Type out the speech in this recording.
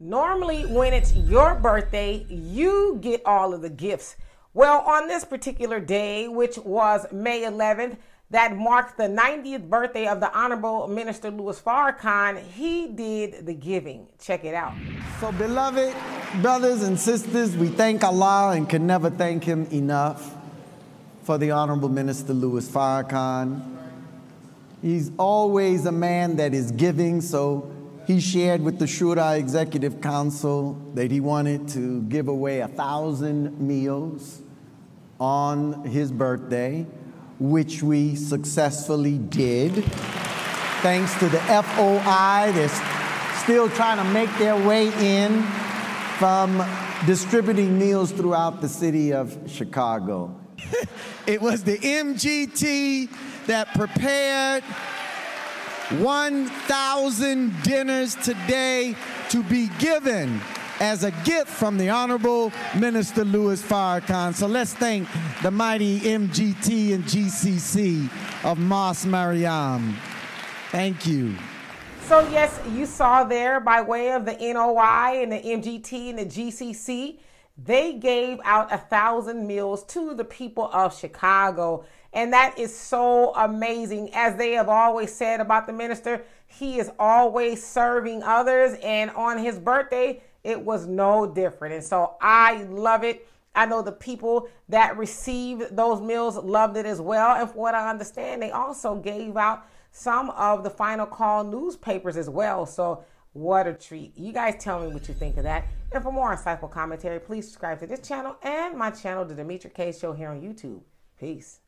Normally, when it's your birthday, you get all of the gifts. Well, on this particular day, which was May 11th, that marked the 90th birthday of the Honorable Minister Louis Farrakhan, he did the giving. Check it out. So, beloved brothers and sisters, we thank Allah and can never thank Him enough for the Honorable Minister Louis Farrakhan. He's always a man that is giving, so he shared with the Shura Executive Council that he wanted to give away a thousand meals on his birthday, which we successfully did. Thanks to the FOI, they're still trying to make their way in from distributing meals throughout the city of Chicago. it was the MGT that prepared 1,000 dinners today to be given as a gift from the Honorable Minister Louis Farrakhan. So let's thank the mighty MGT and GCC of Mosque Maryam. Thank you. So yes, you saw there by way of the NOI and the MGT and the GCC, they gave out a thousand meals to the people of Chicago. And that is so amazing. As they have always said about the minister, he is always serving others. And on his birthday, it was no different. And so I love it. I know the people that received those meals loved it as well. And from what I understand, they also gave out some of the final call newspapers as well. So what a treat. You guys tell me what you think of that. And for more insightful commentary, please subscribe to this channel and my channel, The Demetra Kaye Show here on YouTube. Peace.